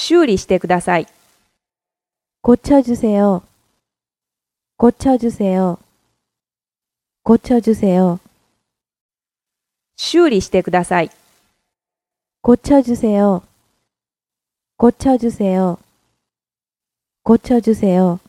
修理してください。고쳐주세 요. 고쳐주세 요. 고쳐주세 요. 修理してください。고쳐주세 요. 고쳐주세 요. 고쳐주세 요.